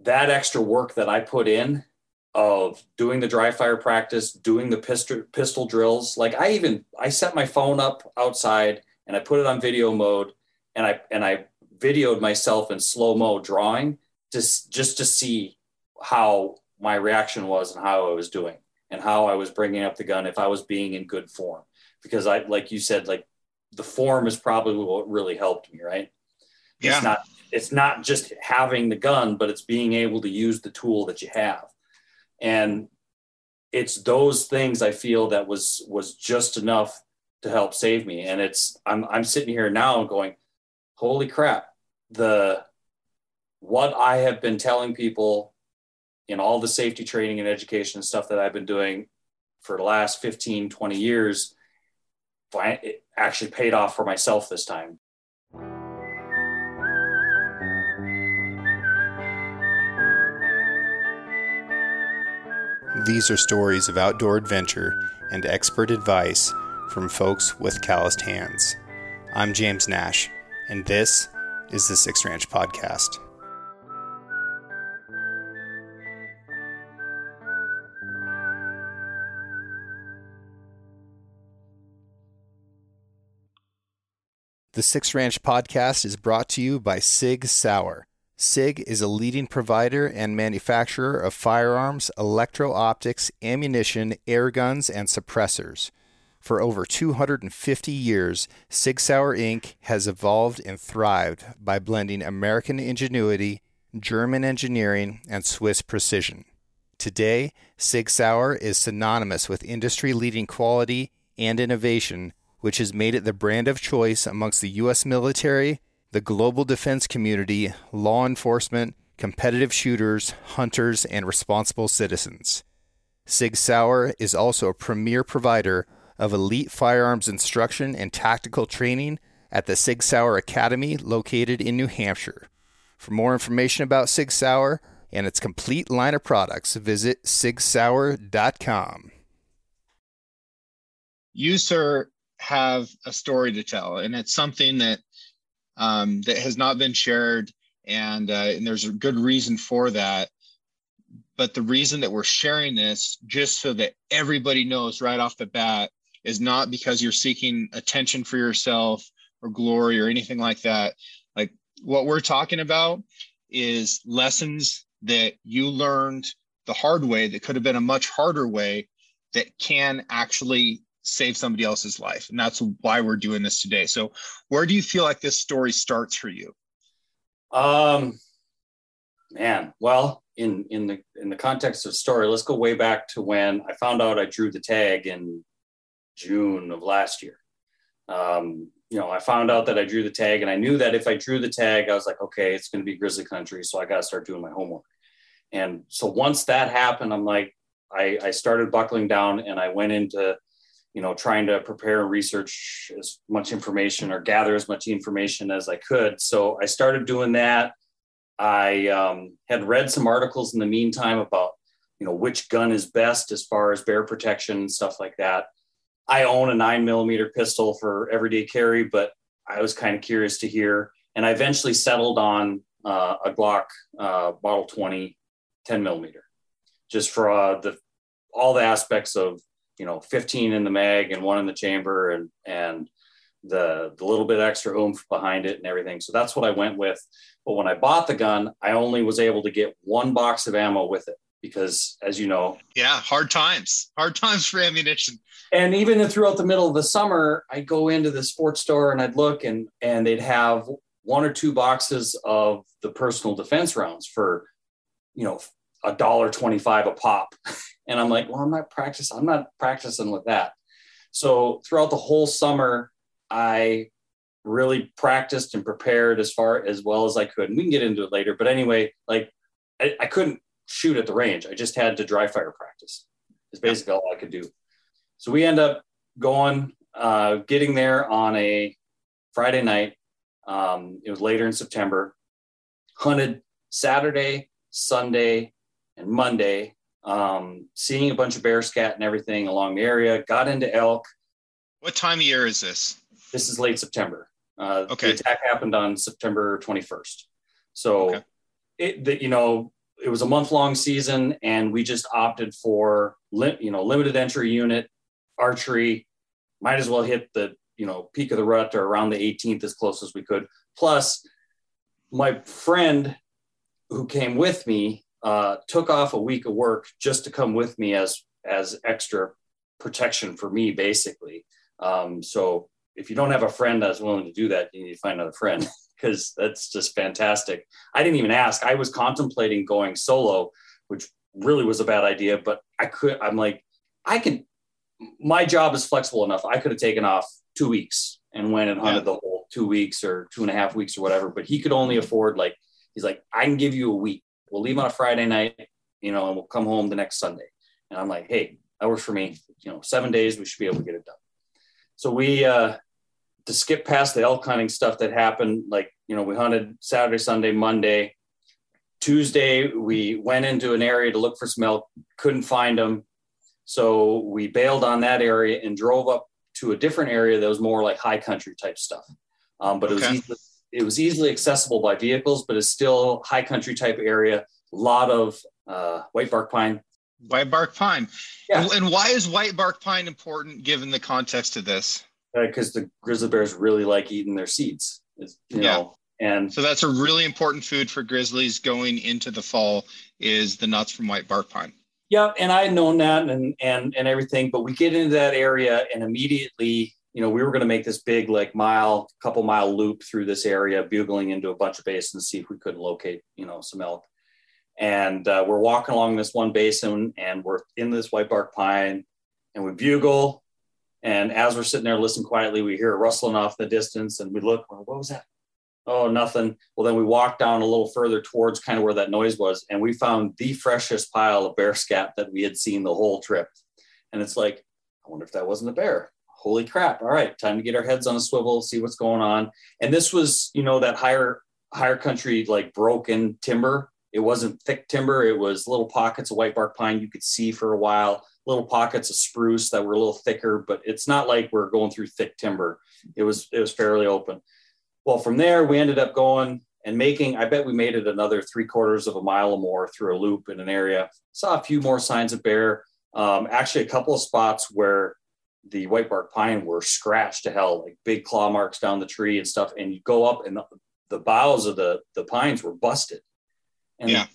that extra work that I put in of doing the dry fire practice, doing the pistol pistol drills. Like I even I set my phone up outside and I put it on video mode and I and I videoed myself in slow mo drawing just just to see how my reaction was and how I was doing and how I was bringing up the gun if I was being in good form because I like you said like the form is probably what really helped me right yeah it's not it's not just having the gun but it's being able to use the tool that you have and it's those things I feel that was was just enough to help save me and it's I'm I'm sitting here now going holy crap the what I have been telling people in all the safety training and education and stuff that I've been doing for the last 15, 20 years, it actually paid off for myself this time. These are stories of outdoor adventure and expert advice from folks with calloused hands. I'm James Nash, and this is the Six Ranch Podcast. The Six Ranch Podcast is brought to you by Sig Sauer. SIG is a leading provider and manufacturer of firearms, electro optics, ammunition, air guns, and suppressors. For over 250 years, Sig Sauer Inc. has evolved and thrived by blending American ingenuity, German engineering, and Swiss precision. Today, Sig Sauer is synonymous with industry leading quality and innovation which has made it the brand of choice amongst the U.S. military, the global defense community, law enforcement, competitive shooters, hunters, and responsible citizens. Sig Sauer is also a premier provider of elite firearms instruction and tactical training at the Sig Sauer Academy located in New Hampshire. For more information about Sig Sauer and its complete line of products, visit sigsauer.com. You, sir, have a story to tell, and it's something that um, that has not been shared, and uh, and there's a good reason for that. But the reason that we're sharing this, just so that everybody knows right off the bat, is not because you're seeking attention for yourself or glory or anything like that. Like what we're talking about is lessons that you learned the hard way that could have been a much harder way that can actually save somebody else's life. And that's why we're doing this today. So, where do you feel like this story starts for you? Um, man, well, in in the in the context of story, let's go way back to when I found out I drew the tag in June of last year. Um, you know, I found out that I drew the tag, and I knew that if I drew the tag, I was like, okay, it's going to be grizzly country, so I got to start doing my homework. And so once that happened, I'm like, I, I started buckling down, and I went into you know, trying to prepare and research as much information or gather as much information as I could. So I started doing that. I um, had read some articles in the meantime about, you know, which gun is best as far as bear protection and stuff like that. I own a nine millimeter pistol for everyday carry, but I was kind of curious to hear. And I eventually settled on uh, a Glock uh, Model 20 10 millimeter, just for uh, the all the aspects of you know 15 in the mag and one in the chamber and and the the little bit extra oomph behind it and everything. So that's what i went with. But when i bought the gun i only was able to get one box of ammo with it because as you know yeah hard times. Hard times for ammunition. And even throughout the middle of the summer i'd go into the sports store and i'd look and and they'd have one or two boxes of the personal defense rounds for you know a dollar 25 a pop And I'm like, well, I'm not practicing. I'm not practicing with that. So throughout the whole summer, I really practiced and prepared as far as well as I could. And we can get into it later. But anyway, like I, I couldn't shoot at the range. I just had to dry fire practice. Is basically all I could do. So we end up going, uh, getting there on a Friday night. Um, it was later in September. Hunted Saturday, Sunday, and Monday um, seeing a bunch of bear scat and everything along the area. Got into elk. What time of year is this? This is late September. Uh, okay. The attack happened on September 21st. So, okay. it, the, you know, it was a month long season, and we just opted for li- you know limited entry unit archery. Might as well hit the you know peak of the rut or around the 18th as close as we could. Plus, my friend who came with me uh, took off a week of work just to come with me as as extra protection for me, basically. Um, so if you don't have a friend that's willing to do that, you need to find another friend because that's just fantastic. I didn't even ask. I was contemplating going solo, which really was a bad idea, but I could. I'm like, I can. My job is flexible enough. I could have taken off two weeks and went and hunted yeah. the whole two weeks or two and a half weeks or whatever. But he could only afford like he's like, I can give you a week. We'll leave on a Friday night, you know, and we'll come home the next Sunday. And I'm like, hey, that works for me. You know, seven days we should be able to get it done. So we uh to skip past the elk hunting stuff that happened, like you know, we hunted Saturday, Sunday, Monday. Tuesday, we went into an area to look for some elk, couldn't find them. So we bailed on that area and drove up to a different area that was more like high country type stuff. Um, but it okay. was easily, it was easily accessible by vehicles, but it's still high country type area. A lot of uh, white bark pine. White bark pine. Yeah. And why is white bark pine important given the context of this? Because uh, the grizzly bears really like eating their seeds. you yeah. know, and so that's a really important food for grizzlies going into the fall is the nuts from white bark pine. Yeah, and I had known that and and and everything, but we get into that area and immediately, you know, we were going to make this big like mile, couple mile loop through this area, bugling into a bunch of basins, see if we could locate, you know, some elk. And uh, we're walking along this one basin, and we're in this white bark pine, and we bugle. And as we're sitting there listening quietly, we hear a rustling off in the distance, and we look. Well, what was that? oh, nothing. Well, then we walked down a little further towards kind of where that noise was, and we found the freshest pile of bear scat that we had seen the whole trip. And it's like, I wonder if that wasn't a bear. Holy crap. All right, time to get our heads on a swivel, see what's going on. And this was, you know, that higher higher country like broken timber. It wasn't thick timber, it was little pockets of white bark pine you could see for a while, little pockets of spruce that were a little thicker, but it's not like we're going through thick timber. It was it was fairly open. Well, from there, we ended up going and making, I bet we made it another three quarters of a mile or more through a loop in an area. Saw a few more signs of bear. Um, actually, a couple of spots where the white bark pine were scratched to hell, like big claw marks down the tree and stuff. And you go up, and the, the boughs of the, the pines were busted. And yeah.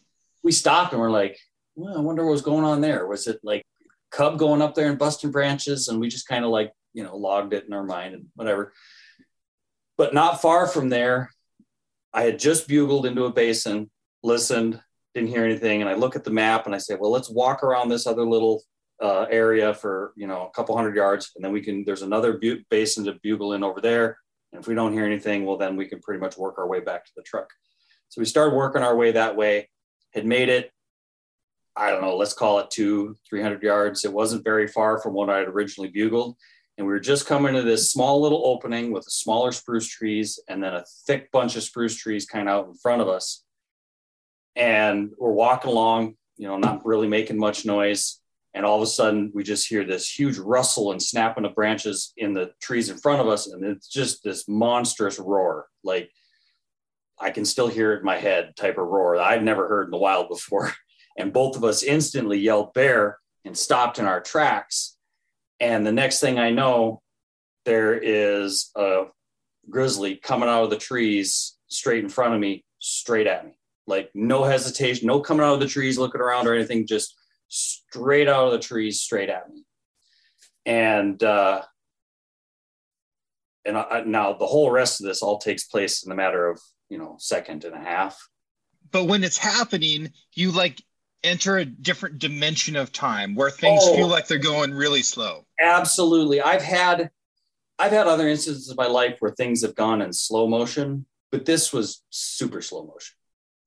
we stopped and we're like, well, I wonder what was going on there. Was it like cub going up there and busting branches? And we just kind of like, you know, logged it in our mind and whatever. But not far from there, I had just bugled into a basin, listened, didn't hear anything, and I look at the map and I say, well, let's walk around this other little uh, area for you know a couple hundred yards, and then we can. There's another bu- basin to bugle in over there, and if we don't hear anything, well, then we can pretty much work our way back to the truck. So we started working our way that way. Had made it. I don't know. Let's call it two, three hundred yards. It wasn't very far from what I had originally bugled, and we were just coming to this small little opening with the smaller spruce trees and then a thick bunch of spruce trees kind of out in front of us. And we're walking along, you know, not really making much noise. And all of a sudden, we just hear this huge rustle and snapping of branches in the trees in front of us. And it's just this monstrous roar. Like I can still hear it in my head type of roar that I've never heard in the wild before. And both of us instantly yelled bear and stopped in our tracks and the next thing I know, there is a grizzly coming out of the trees straight in front of me, straight at me. Like no hesitation, no coming out of the trees, looking around or anything, just straight out of the trees, straight at me. And uh, and I, now the whole rest of this all takes place in the matter of you know second and a half. But when it's happening, you like enter a different dimension of time where things oh, feel like they're going really slow. Absolutely. I've had I've had other instances of my life where things have gone in slow motion, but this was super slow motion.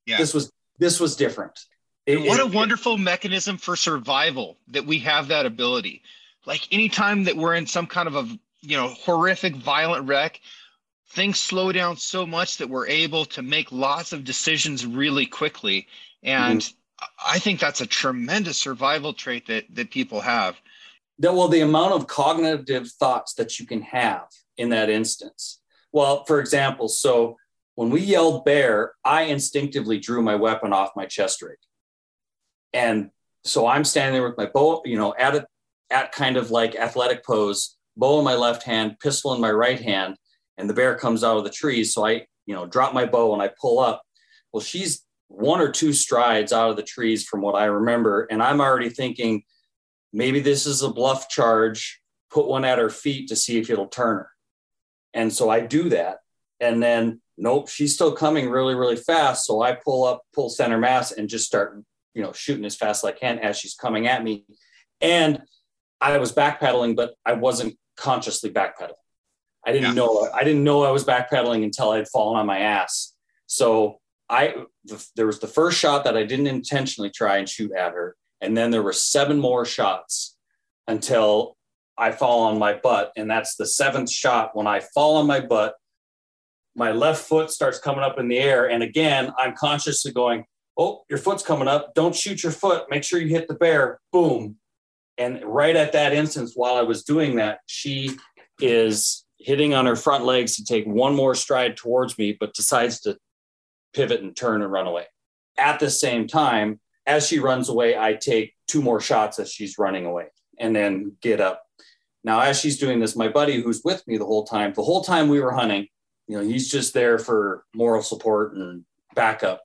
Yeah. This was this was different. It, what it, a wonderful it, mechanism for survival that we have that ability. Like anytime that we're in some kind of a you know horrific violent wreck, things slow down so much that we're able to make lots of decisions really quickly. And mm-hmm I think that's a tremendous survival trait that that people have. That well, the amount of cognitive thoughts that you can have in that instance. Well, for example, so when we yelled bear, I instinctively drew my weapon off my chest rig. And so I'm standing there with my bow, you know, at a, at kind of like athletic pose, bow in my left hand, pistol in my right hand, and the bear comes out of the trees. So I, you know, drop my bow and I pull up. Well, she's one or two strides out of the trees from what I remember. And I'm already thinking maybe this is a bluff charge, put one at her feet to see if it'll turn her. And so I do that. And then, nope, she's still coming really, really fast. So I pull up, pull center mass, and just start, you know, shooting as fast as I can as she's coming at me. And I was backpedaling, but I wasn't consciously backpedaling. I didn't yeah. know I didn't know I was backpedaling until I had fallen on my ass. So I the, there was the first shot that I didn't intentionally try and shoot at her, and then there were seven more shots until I fall on my butt, and that's the seventh shot. When I fall on my butt, my left foot starts coming up in the air, and again I'm consciously going, "Oh, your foot's coming up! Don't shoot your foot. Make sure you hit the bear." Boom! And right at that instance, while I was doing that, she is hitting on her front legs to take one more stride towards me, but decides to pivot and turn and run away. At the same time, as she runs away, I take two more shots as she's running away and then get up. Now, as she's doing this, my buddy who's with me the whole time, the whole time we were hunting, you know, he's just there for moral support and backup.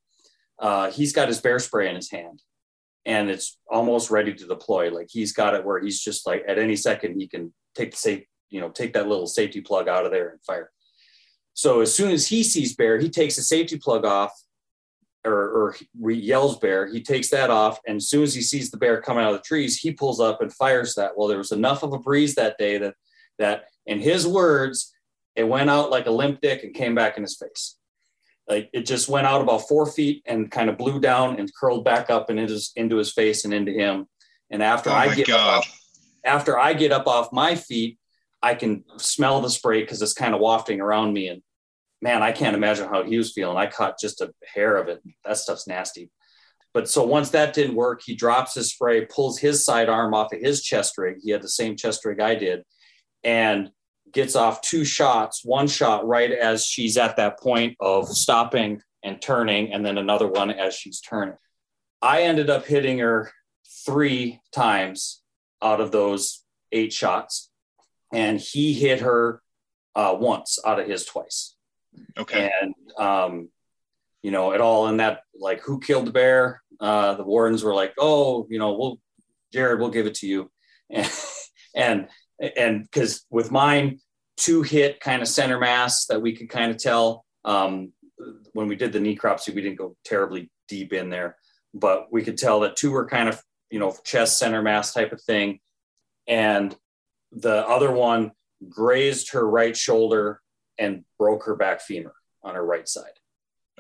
Uh, he's got his bear spray in his hand and it's almost ready to deploy. Like he's got it where he's just like at any second he can take the safe, you know, take that little safety plug out of there and fire. So as soon as he sees bear, he takes the safety plug off or, or yells bear. He takes that off. And as soon as he sees the bear coming out of the trees, he pulls up and fires that. Well, there was enough of a breeze that day that, that in his words, it went out like a limp dick and came back in his face. Like it just went out about four feet and kind of blew down and curled back up and into his, into his face and into him. And after oh I get up, after I get up off my feet, I can smell the spray because it's kind of wafting around me. And man, I can't imagine how he was feeling. I caught just a hair of it. That stuff's nasty. But so once that didn't work, he drops his spray, pulls his side arm off of his chest rig. He had the same chest rig I did, and gets off two shots. One shot right as she's at that point of stopping and turning, and then another one as she's turning. I ended up hitting her three times out of those eight shots, and he hit her uh, once out of his twice. Okay. And, um, you know, it all in that, like, who killed the bear? Uh, the wardens were like, oh, you know, we'll, Jared, we'll give it to you. And, and, and because with mine, two hit kind of center mass that we could kind of tell. Um, when we did the necropsy, we didn't go terribly deep in there, but we could tell that two were kind of, you know, chest center mass type of thing. And the other one grazed her right shoulder and broke her back femur on her right side.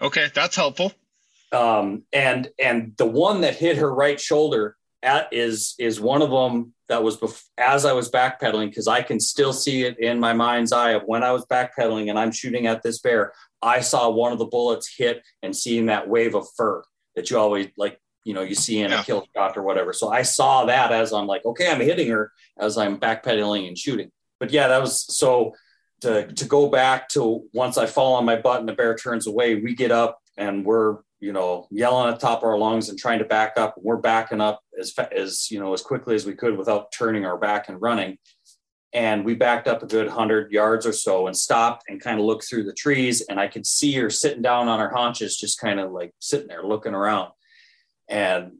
Okay, that's helpful. Um, and and the one that hit her right shoulder at is is one of them that was bef- as I was backpedaling because I can still see it in my mind's eye of when I was backpedaling and I'm shooting at this bear. I saw one of the bullets hit and seeing that wave of fur that you always like you know you see in yeah. a kill shot or whatever. So I saw that as I'm like, okay, I'm hitting her as I'm backpedaling and shooting. But yeah, that was so to, to go back to once I fall on my butt and the bear turns away, we get up and we're, you know, yelling at the top of our lungs and trying to back up. We're backing up as, as, you know, as quickly as we could without turning our back and running. And we backed up a good hundred yards or so and stopped and kind of looked through the trees. And I could see her sitting down on her haunches, just kind of like sitting there looking around. And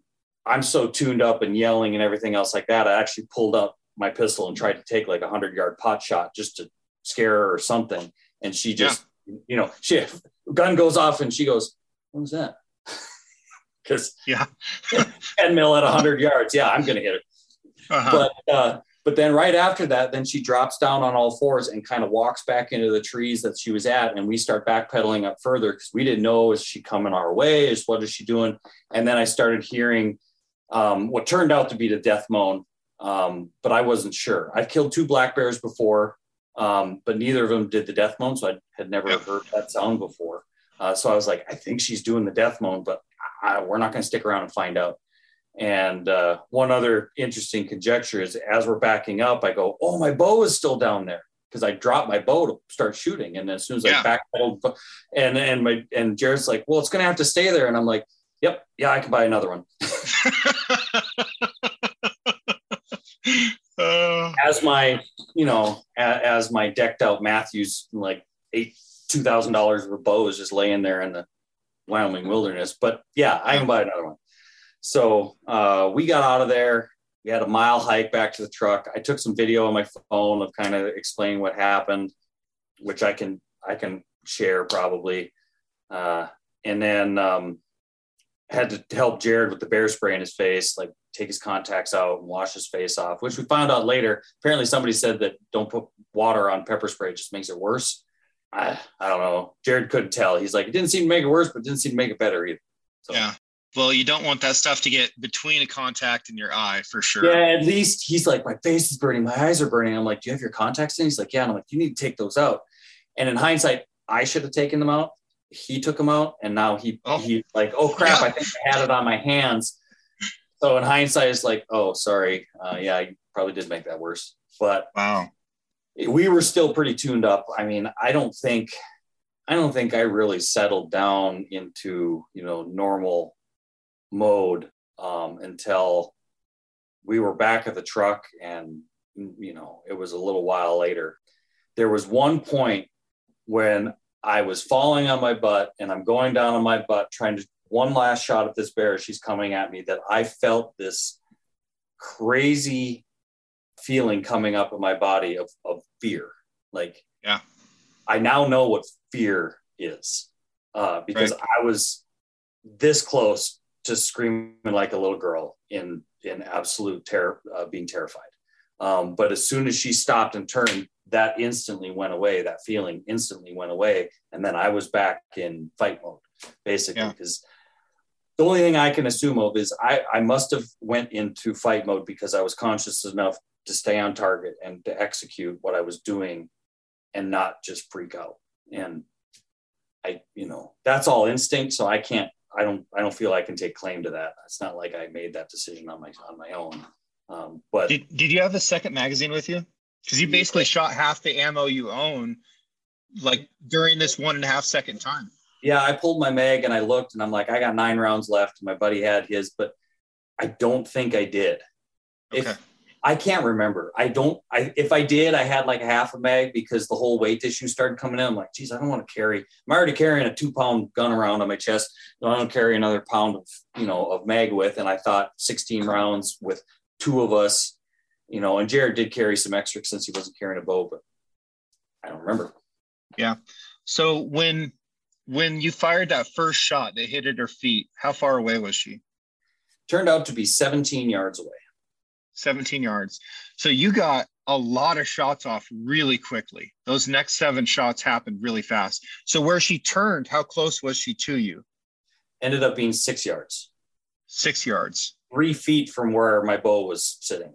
I'm so tuned up and yelling and everything else like that. I actually pulled up my pistol and tried to take like a hundred yard pot shot just to scare her or something. And she just, yeah. you know, she gun goes off and she goes, "What was that?" Because yeah, ten mil at hundred yards. Yeah, I'm gonna hit it. Uh-huh. But uh, but then right after that, then she drops down on all fours and kind of walks back into the trees that she was at, and we start backpedaling up further because we didn't know is she coming our way? Is what is she doing? And then I started hearing um, what turned out to be the death moan, um, but I wasn't sure. I've killed two black bears before um, but neither of them did the death moan, so I had never heard that sound before. Uh, so I was like, I think she's doing the death moan, but I, we're not going to stick around and find out. And uh, one other interesting conjecture is as we're backing up, I go, "Oh, my bow is still down there." Because I dropped my bow to start shooting, and as soon as yeah. I backpedaled, and and my and Jared's like, "Well, it's going to have to stay there," and I'm like, "Yep, yeah, I can buy another one." Uh, as my you know as, as my decked out Mathews like eight two thousand dollars bow is just laying there in the Wyoming wilderness. But yeah, I can buy another one. So uh, we got out of there. We had a mile hike back to the truck. I took some video on my phone of kind of explaining what happened, which I can I can share probably. Uh, and then um, had to help Jared with the bear spray in his face, like take his contacts out and wash his face off, which we found out later. Apparently, somebody said that don't put water on pepper spray; it just makes it worse. I, I don't know. Jared couldn't tell. He's like, it didn't seem to make it worse, but it didn't seem to make it better either. So, yeah. Well, you don't want that stuff to get between a contact and your eye for sure. Yeah, at least he's like, my face is burning, my eyes are burning. I'm like, do you have your contacts in? He's like, yeah. And I'm like, you need to take those out. And in hindsight, I should have taken them out. He took them out, and now he Oh. he like, oh crap, Yeah. I think I had it on my hands. So in hindsight, it's like, oh, sorry, uh, yeah, I probably did make that worse. But Wow. We were still pretty tuned up. I mean, I don't think, I don't think I really settled down into you know normal mode um, until we were back at the truck, and you know it was a little while later. There was one point when I was falling on my butt, and I'm going down on my butt trying to one last shot at this bear. She's coming at me. That I felt this crazy feeling coming up in my body of, of fear. Like, Yeah. I now know what fear is uh, because I was this close to screaming like a little girl in in absolute terror, uh, being terrified. Um, but as soon as she stopped and turned, that instantly went away. That feeling instantly went away, and then I was back in fight mode, basically. Yeah. Because the only thing I can assume of is I I must have went into fight mode because I was conscious enough to stay on target and to execute what I was doing, and not just freak out. And I, you know, that's all instinct. So I can't. I don't. I don't feel I can take claim to that. It's not like I made that decision on my on my own. Um, but Did, did you have a second magazine with you? Because you basically shot half the ammo you own, like during this one and a half second time. yeah, I pulled my mag and I looked and I'm like, I got nine rounds left. My buddy had his, but I don't think I did. Okay. If I can't remember, I don't. I if I did, I had like a half a mag because the whole weight issue started coming in. I'm like, geez, I don't want to carry. I'm already carrying a two pound gun around on my chest. No, I don't carry another pound of you know of mag with. And I thought 16 rounds with two of us, you know. And Jared did carry some extra since he wasn't carrying a bow, but I don't remember. Yeah. So when when you fired that first shot that hit at her feet, how far away was she? Turned out to be 17 yards away. 17 yards. So you got a lot of shots off really quickly. Those next seven shots happened really fast. So where she turned, how close was she to you? Ended up being six yards. Six yards. three feet from where my bow was sitting.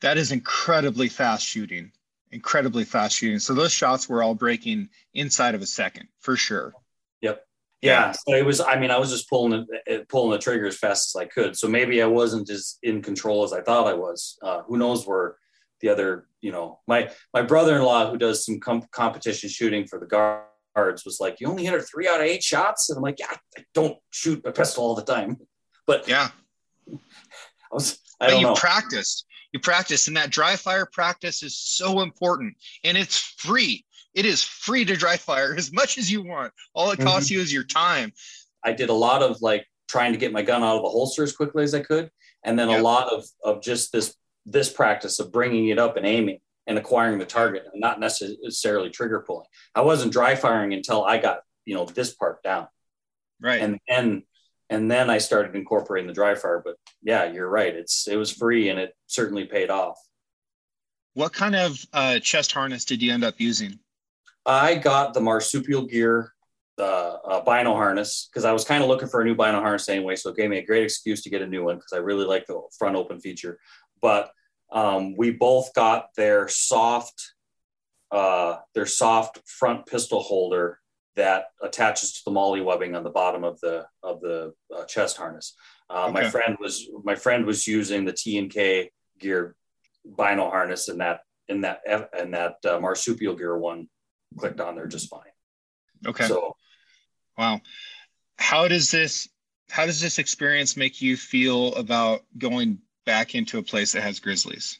That is incredibly fast shooting. Incredibly fast shooting. So those shots were all breaking inside of a second for sure. Yeah, so it was. I mean, I was just pulling the pulling the trigger as fast as I could. So maybe I wasn't as in control as I thought I was. Uh, who knows where the other, you know, my my brother-in-law who does some com- competition shooting for the guards was like, "You only hit her three out of eight shots," and I'm like, "Yeah, I don't shoot a pistol all the time." But Yeah. I was, I but you know. practiced. You practiced, and that dry fire practice is so important. And it's free. It is free to dry fire as much as you want. All it costs Mm-hmm. you is your time. I did a lot of like trying to get my gun out of the holster as quickly as I could, and then Yeah. a lot of of just this this practice of bringing it up and aiming and acquiring the target, and not necessarily trigger pulling. I wasn't dry firing until I got you know this part down, Right. and then and then I started incorporating the dry fire. But yeah, you're right. It's it was free and it certainly paid off. what kind of uh, chest harness did you end up using? I got the marsupial gear, the uh, bino harness, because I was kind of looking for a new bino harness anyway. So it gave me a great excuse to get a new one because I really like the front open feature. But um, we both got their soft, uh, their soft front pistol holder that attaches to the MOLLE webbing on the bottom of the of the uh, chest harness. Uh, My friend was my friend was using the T and K gear bino harness, and that in that and that uh, marsupial gear one clicked on there just fine. Okay. So wow. How does this how does this experience make you feel about going back into a place that has grizzlies?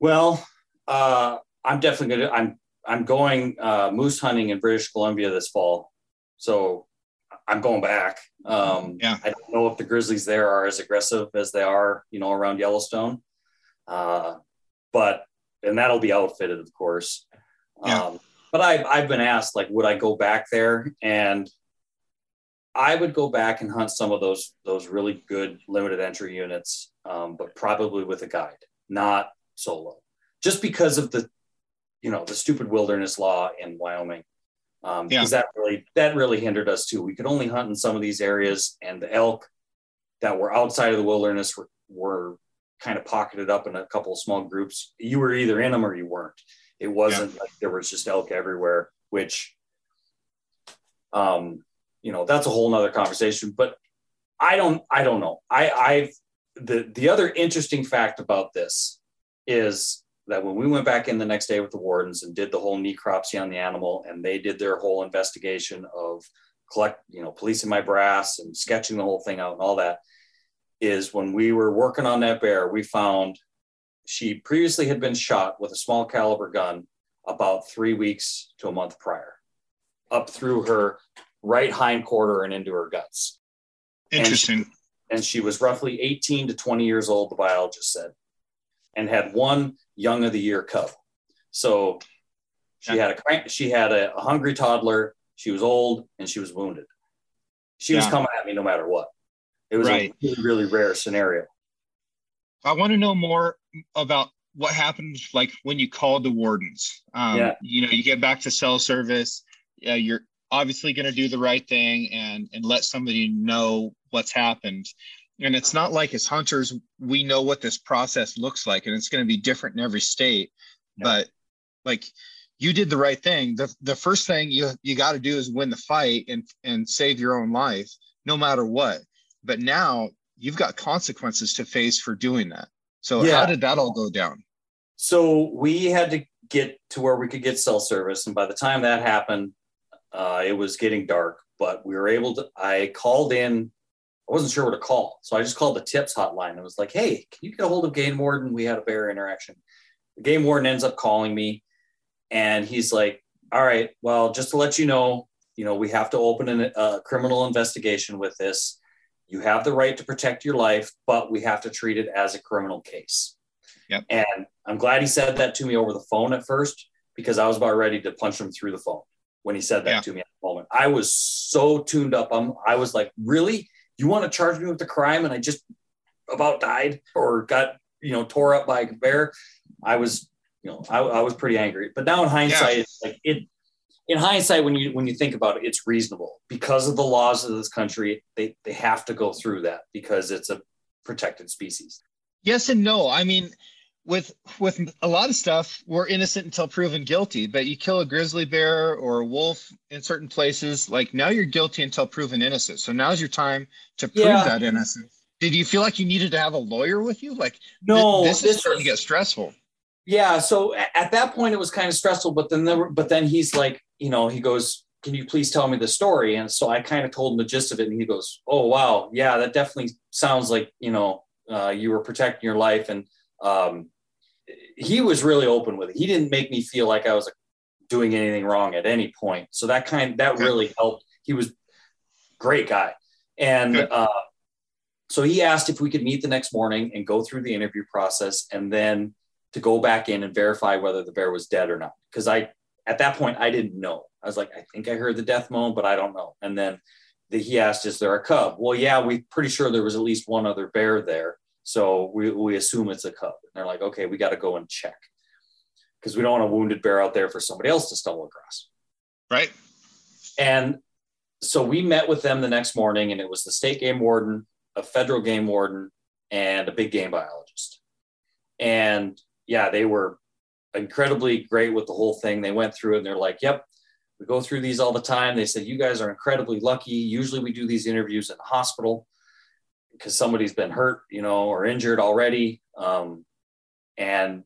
Well, uh, I'm definitely gonna. I'm I'm going uh, moose hunting in British Columbia this fall, so I'm going back. Um, yeah. I don't know if the grizzlies there are as aggressive as they are, you know, around Yellowstone, uh, but and that'll be outfitted, of course. Yeah. Um, but I've I've been asked like, would I go back there? And I would go back and hunt some of those those really good limited entry units, um, but probably with a guide, not solo, just because of the you know the stupid wilderness law in Wyoming. Um, Yeah. because that really that really hindered us too. We could only hunt in some of these areas, and the elk that were outside of the wilderness were, were kind of pocketed up in a couple of small groups. You were either in them or you weren't. It wasn't like there was just elk everywhere, which, um, you know, that's a whole nother conversation. But I don't, I don't know. I, I've the the other interesting fact about this is that when we went back in the next day with the wardens and did the whole necropsy on the animal, and they did their whole investigation of collect, you know, policing my brass and sketching the whole thing out and all that, is when we were working on that bear, we found she previously had been shot with a small caliber gun about three weeks to a month prior, up through her right hind quarter and into her guts. Interesting. And she was roughly 18 to 20 years old, the biologist said, and had one young of the year cub. So she had a crank, she had a, a hungry toddler, she was old, and she was wounded. She was coming at me no matter what. It was Right. a really, really rare scenario. I want to know more about what happened, like when you called the wardens. Um, Yeah. You know, you get back to cell service. Yeah, you're obviously going to do the right thing and and let somebody know what's happened. And it's not like as hunters we know what this process looks like, and it's going to be different in every state. Yeah. But like you did the right thing. The the first thing you you got to do is win the fight and and save your own life, no matter what. But now you've got consequences to face for doing that. So Yeah. how did that all go down? So we had to get to where we could get cell service. And by the time that happened, uh, it was getting dark, but we were able to. I called in, I wasn't sure where to call. So I just called the tips hotline. I was like, hey, can you get a hold of Game Warden? We had a bear interaction. The Game Warden ends up calling me and he's like, all right, well, just to let you know, you know, we have to open a criminal investigation with this. You have the right to protect your life, but we have to treat it as a criminal case. Yep. And I'm glad he said that to me over the phone at first because I was about ready to punch him through the phone when he said that Yeah. to me at the moment. I was so tuned up. I'm, I was like, really? You want to charge me with the crime and I just about died or got, you know, tore up by a bear? I was, you know, I, I was pretty angry. But now in hindsight, it's like it, in hindsight, when you when you think about it, it's reasonable because of the laws of this country. They they have to go through that because it's a protected species. Yes and no. I mean, with with a lot of stuff, we're innocent until proven guilty. But you kill a grizzly bear or a wolf in certain places, like now you're guilty until proven innocent. So now's your time to prove Yeah. that innocence. Did you feel like you needed to have a lawyer with you? Like, No, this, this is starting to get stressful. Yeah. So at that point, it was kind of stressful. But then there, were- but then he's like, you know, he goes, "Can you please tell me the story?" And so I kind of told him the gist of it, and he goes, "Oh wow, yeah, that definitely sounds like you know uh, you were protecting your life." And um, he was really open with it. He didn't make me feel like I was doing anything wrong at any point. So that kind that really helped. He was great guy, and Good. uh, so he asked if we could meet the next morning and go through the interview process, and then to go back in and verify whether the bear was dead or not. Because I, at that point, I didn't know. I was like, I think I heard the death moan, but I don't know. And then the, he asked, "Is there a cub?" Well, yeah, we're pretty sure there was at least one other bear there, so we we assume it's a cub. And they're like, "Okay, we got to go and check." Because we don't want a wounded bear out there for somebody else to stumble across. Right? And so we met with them the next morning, and it was the state game warden, a federal game warden, and a big game biologist. And yeah, they were incredibly great with the whole thing. They went through and they're like, yep, we go through these all the time. They said, you guys are incredibly lucky. Usually we do these interviews in the hospital because somebody's been hurt, you know, or injured already. Um, and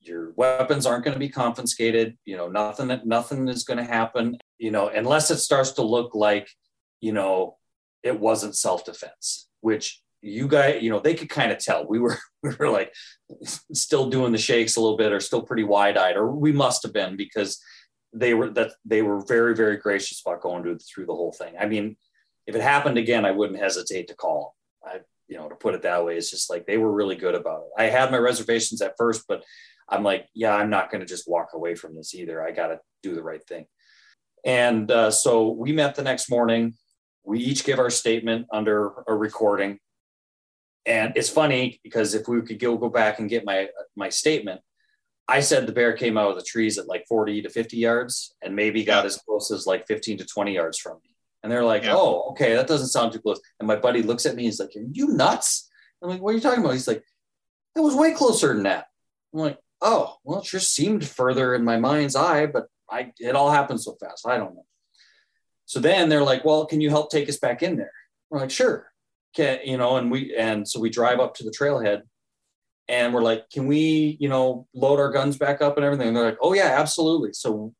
your weapons aren't going to be confiscated. You know, nothing, that nothing is going to happen, you know, unless it starts to look like, you know, it wasn't self-defense, which you guys, you know, they could kind of tell. We were we were like still doing the shakes a little bit, or still pretty wide-eyed, or we must have been because they were that they were very very gracious about going through, through the whole thing. I mean, if it happened again, I wouldn't hesitate to call. I you know to put it that way, it's just like they were really good about it. I had my reservations at first, but I'm like, yeah, I'm not going to just walk away from this either. I got to do the right thing. And uh, so we met the next morning. We each give our statement under a recording. And it's funny because if we could go, go back and get my my statement, I said the bear came out of the trees at like 40 to 50 yards and maybe got yeah. as close as like 15 to 20 yards from me. And they're like, yeah. oh, okay, that doesn't sound too close. And my buddy looks at me, he's like, Are you nuts? I'm like, what are you talking about? He's like, it was way closer than that. I'm like, oh, well, it sure seemed further in my mind's eye, but I it all happened so fast. I don't know. So then they're like, well, can you help take us back in there? We're like, sure. Can you know, and we and so we drive up to the trailhead and we're like, can we, you know, load our guns back up and everything? And they're like, oh yeah, absolutely. So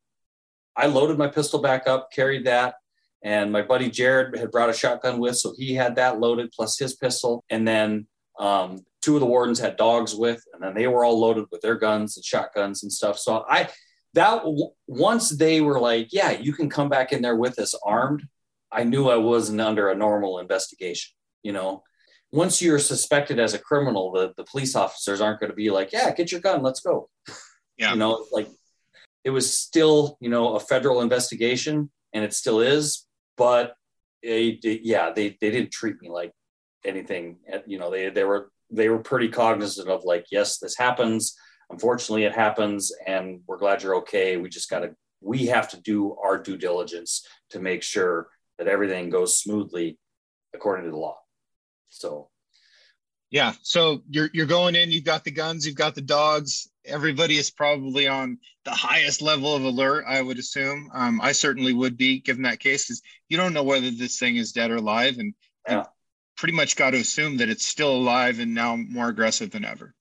I loaded my pistol back up, carried that, and my buddy Jared had brought a shotgun with, so he had that loaded plus his pistol. And then um, two of the wardens had dogs with, and then they were all loaded with their guns and shotguns and stuff. So I that once they were like, yeah, you can come back in there with us armed. I knew I wasn't under a normal investigation. You know, once you're suspected as a criminal, the, the police officers aren't going to be like, yeah, get your gun, let's go. Yeah. You know, like it was still, you know, a federal investigation and it still is, but it, it, yeah, they, they didn't treat me like anything, you know, they, they were, they were pretty cognizant of like, yes, this happens. Unfortunately, it happens and we're glad you're okay. We just got to, we have to do our due diligence to make sure that everything goes smoothly according to the law. So, yeah. So you're you're going in. You've got the guns. You've got the dogs. Everybody is probably on the highest level of alert. I would assume. Um, I certainly would be, given that case, because you don't know whether this thing is dead or alive, and, yeah. and pretty much got to assume that it's still alive and now more aggressive than ever.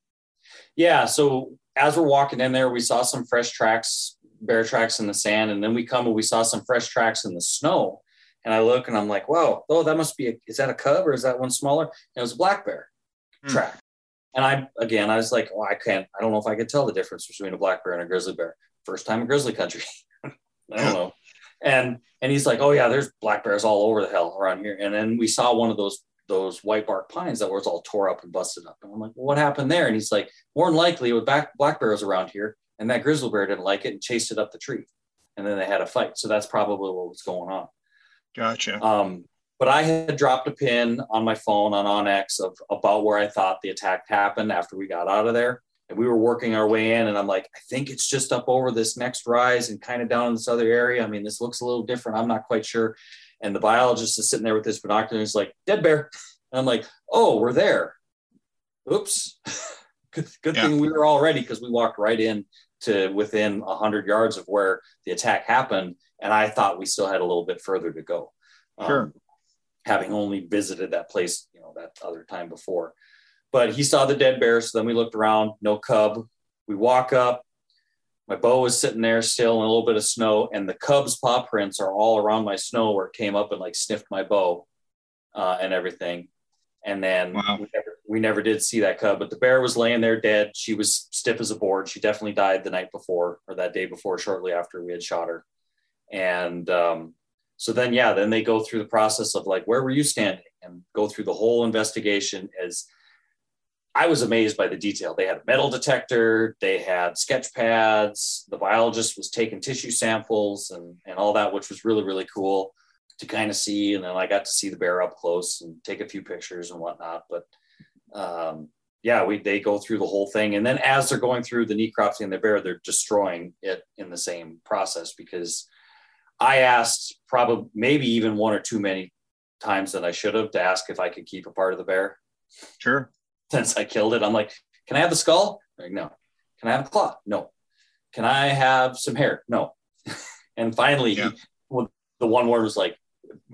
Yeah. So as we're walking in there, we saw some fresh tracks, bear tracks in the sand, and then we come and we saw some fresh tracks in the snow. And I look and I'm like, whoa, oh, that must be a, is that a cub or is that one smaller? And it was a black bear mm. track. And I, again, I was like, well, I can't, I don't know if I could tell the difference between a black bear and a grizzly bear. First time in grizzly country. I don't know. And, and he's like, oh yeah, there's black bears all over the hell around here. And then we saw one of those, those white bark pines that was all tore up and busted up. And I'm like, well, what happened there? And he's like, more than likely with black, black bears around here. And that grizzly bear didn't like it and chased it up the tree. And then they had a fight. So that's probably what was going on. Gotcha. Um, but I had dropped a pin on my phone on onX of about where I thought the attack happened after we got out of there. And we were working our way in, and I'm like, I think it's just up over this next rise and kind of down in this other area. I mean, this looks a little different. I'm not quite sure. And the biologist is sitting there with his binocular. He's like, dead bear. And I'm like, oh, we're there. Oops. good, good yeah. thing we were all ready because we walked right in to within 100 yards of where the attack happened and I thought we still had a little bit further to go. Sure. Um, having only visited that place, you know, that other time before. But he saw the dead bear, so then we looked around, no cub. We walk up. My bow is sitting there still in a little bit of snow, and the cub's paw prints are all around my snow where it came up and like sniffed my bow uh, and everything. And then wow. we, never, we never did see that cub, but the bear was laying there dead. She was stiff as a board. She definitely died the night before or that day before, shortly after we had shot her. And um, so then, yeah, then they go through the process of like, where were you standing? And go through the whole investigation as I was amazed by the detail. They had a metal detector, they had sketch pads, the biologist was taking tissue samples and, and all that, which was really, really cool to kind of see. And then I got to see the bear up close and take a few pictures and whatnot. But um, yeah, we they go through the whole thing, and then as they're going through the necropsy and the bear, they're destroying it in the same process because I asked probably maybe even one or too many times that I should have to ask if I could keep a part of the bear. Sure. Since I killed it, I'm like, can I have the skull? Like, no. Can I have a claw? No. Can I have some hair? No. and finally, yeah. he, the one word was like,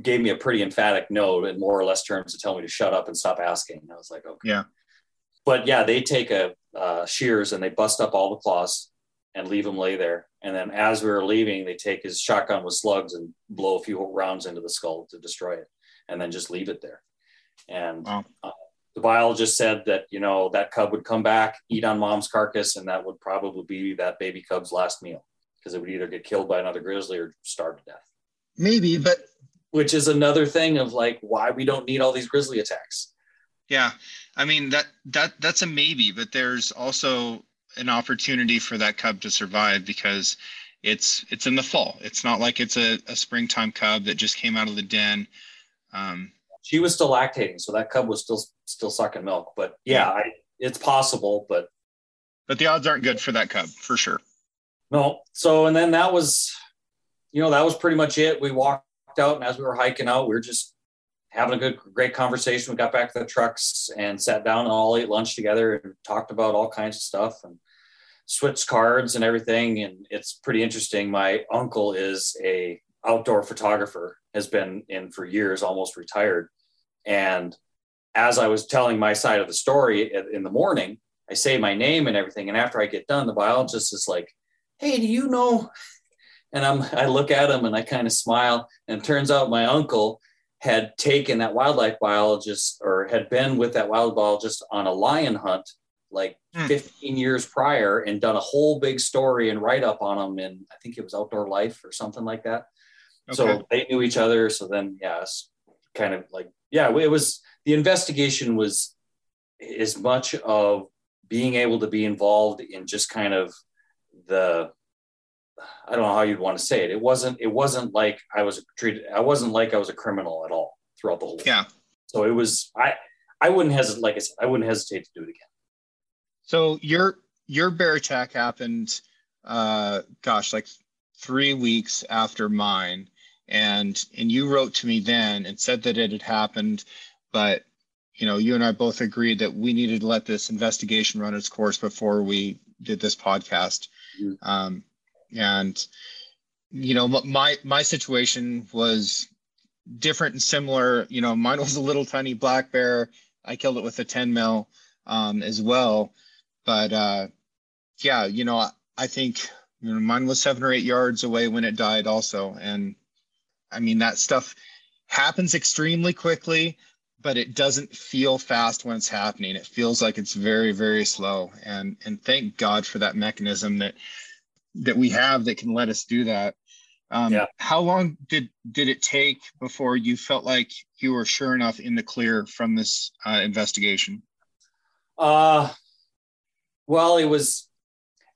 gave me a pretty emphatic no in more or less terms to tell me to shut up and stop asking. I was like, okay. Yeah. But yeah, they take a uh, shears and they bust up all the claws and leave him lay there. And then as we were leaving, they take his shotgun with slugs and blow a few rounds into the skull to destroy it. and then just leave it there. And Wow. uh, the biologist said that you know that cub would come back, eat on mom's carcass, and that would probably be that baby cub's last meal because it would either get killed by another grizzly or starve to death. Maybe, but Which is another thing of like why we don't need all these grizzly attacks. yeah, I mean that that that's a maybe, but there's also an opportunity for that cub to survive because it's it's in the fall. It's not like it's a, a springtime cub that just came out of the den. Um, She was still lactating, so that cub was still still sucking milk. But yeah, I, it's possible, but but the odds aren't good for that cub for sure. No. So, and then that was, you know, that was pretty much it. We walked out, and as we were hiking out, we were just having a good, great conversation. We got back to the trucks and sat down and all ate lunch together and talked about all kinds of stuff and switched cards and everything. And it's pretty interesting. My uncle is a outdoor photographer, has been in for years, almost retired. And as I was telling my side of the story in the morning, I say my name and everything. And after I get done, the biologist is like, hey, do you know? And I'm, I look at him and I kind of smile. And it turns out my uncle had taken that wildlife biologist or had been with that wild biologist on a lion hunt like Hmm. 15 years prior and done a whole big story and write up on them. And I think it was Outdoor Life or something like that. Okay. So they knew each other. So then, yeah, it's kind of like, yeah, it was the investigation was as much of being able to be involved in just kind of the I don't know how you'd want to say it. It wasn't it wasn't like I was treated I wasn't like I was a criminal at all throughout the whole thing. Yeah. So it was I I wouldn't hesitate like I said, I wouldn't hesitate to do it again. So your your bear attack happened, uh, gosh, like three weeks after mine, and and you wrote to me then and said that it had happened, but you know you and I both agreed that we needed to let this investigation run its course before we did this podcast, Mhm. um, and you know my my situation was different and similar. You know, mine was a little tiny black bear. I killed it with a 10 mil um, as well but uh yeah you know I, I think you know mine was seven or eight yards away when it died also and i mean that stuff happens extremely quickly but it doesn't feel fast when it's happening it feels like it's very very slow and and thank god for that mechanism that that we have that can let us do that. Um, Yeah. how long did did it take before you felt like you were sure enough in the clear from this uh, investigation? Uh, well, it was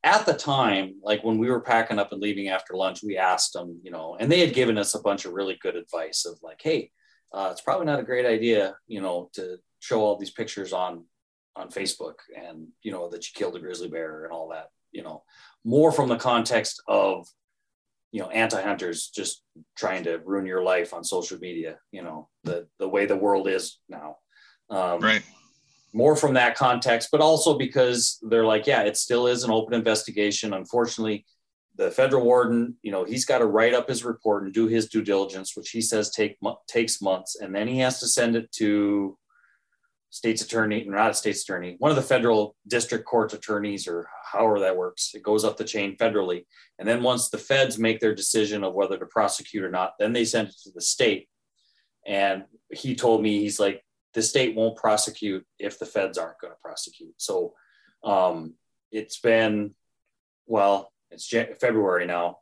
at the time, like when we were packing up and leaving after lunch, we asked them, you know, and they had given us a bunch of really good advice of like, hey, uh, it's probably not a great idea, you know, to show all these pictures on on Facebook and you know that you killed a grizzly bear and all that, you know, more from the context of you know anti-hunters just trying to ruin your life on social media, you know, the the way the world is now. Um, right more from that context, but also because they're like, yeah, it still is an open investigation. Unfortunately, the federal warden, you know, he's got to write up his report and do his due diligence, which he says take takes months, and then he has to send it to state's attorney, not a state's attorney, one of the federal district court attorneys, or however that works. It goes up the chain federally, and then once the feds make their decision of whether to prosecute or not, then they send it to the state. And he told me he's like, the state won't prosecute if the feds aren't going to prosecute. So um, it's been, well, it's February now.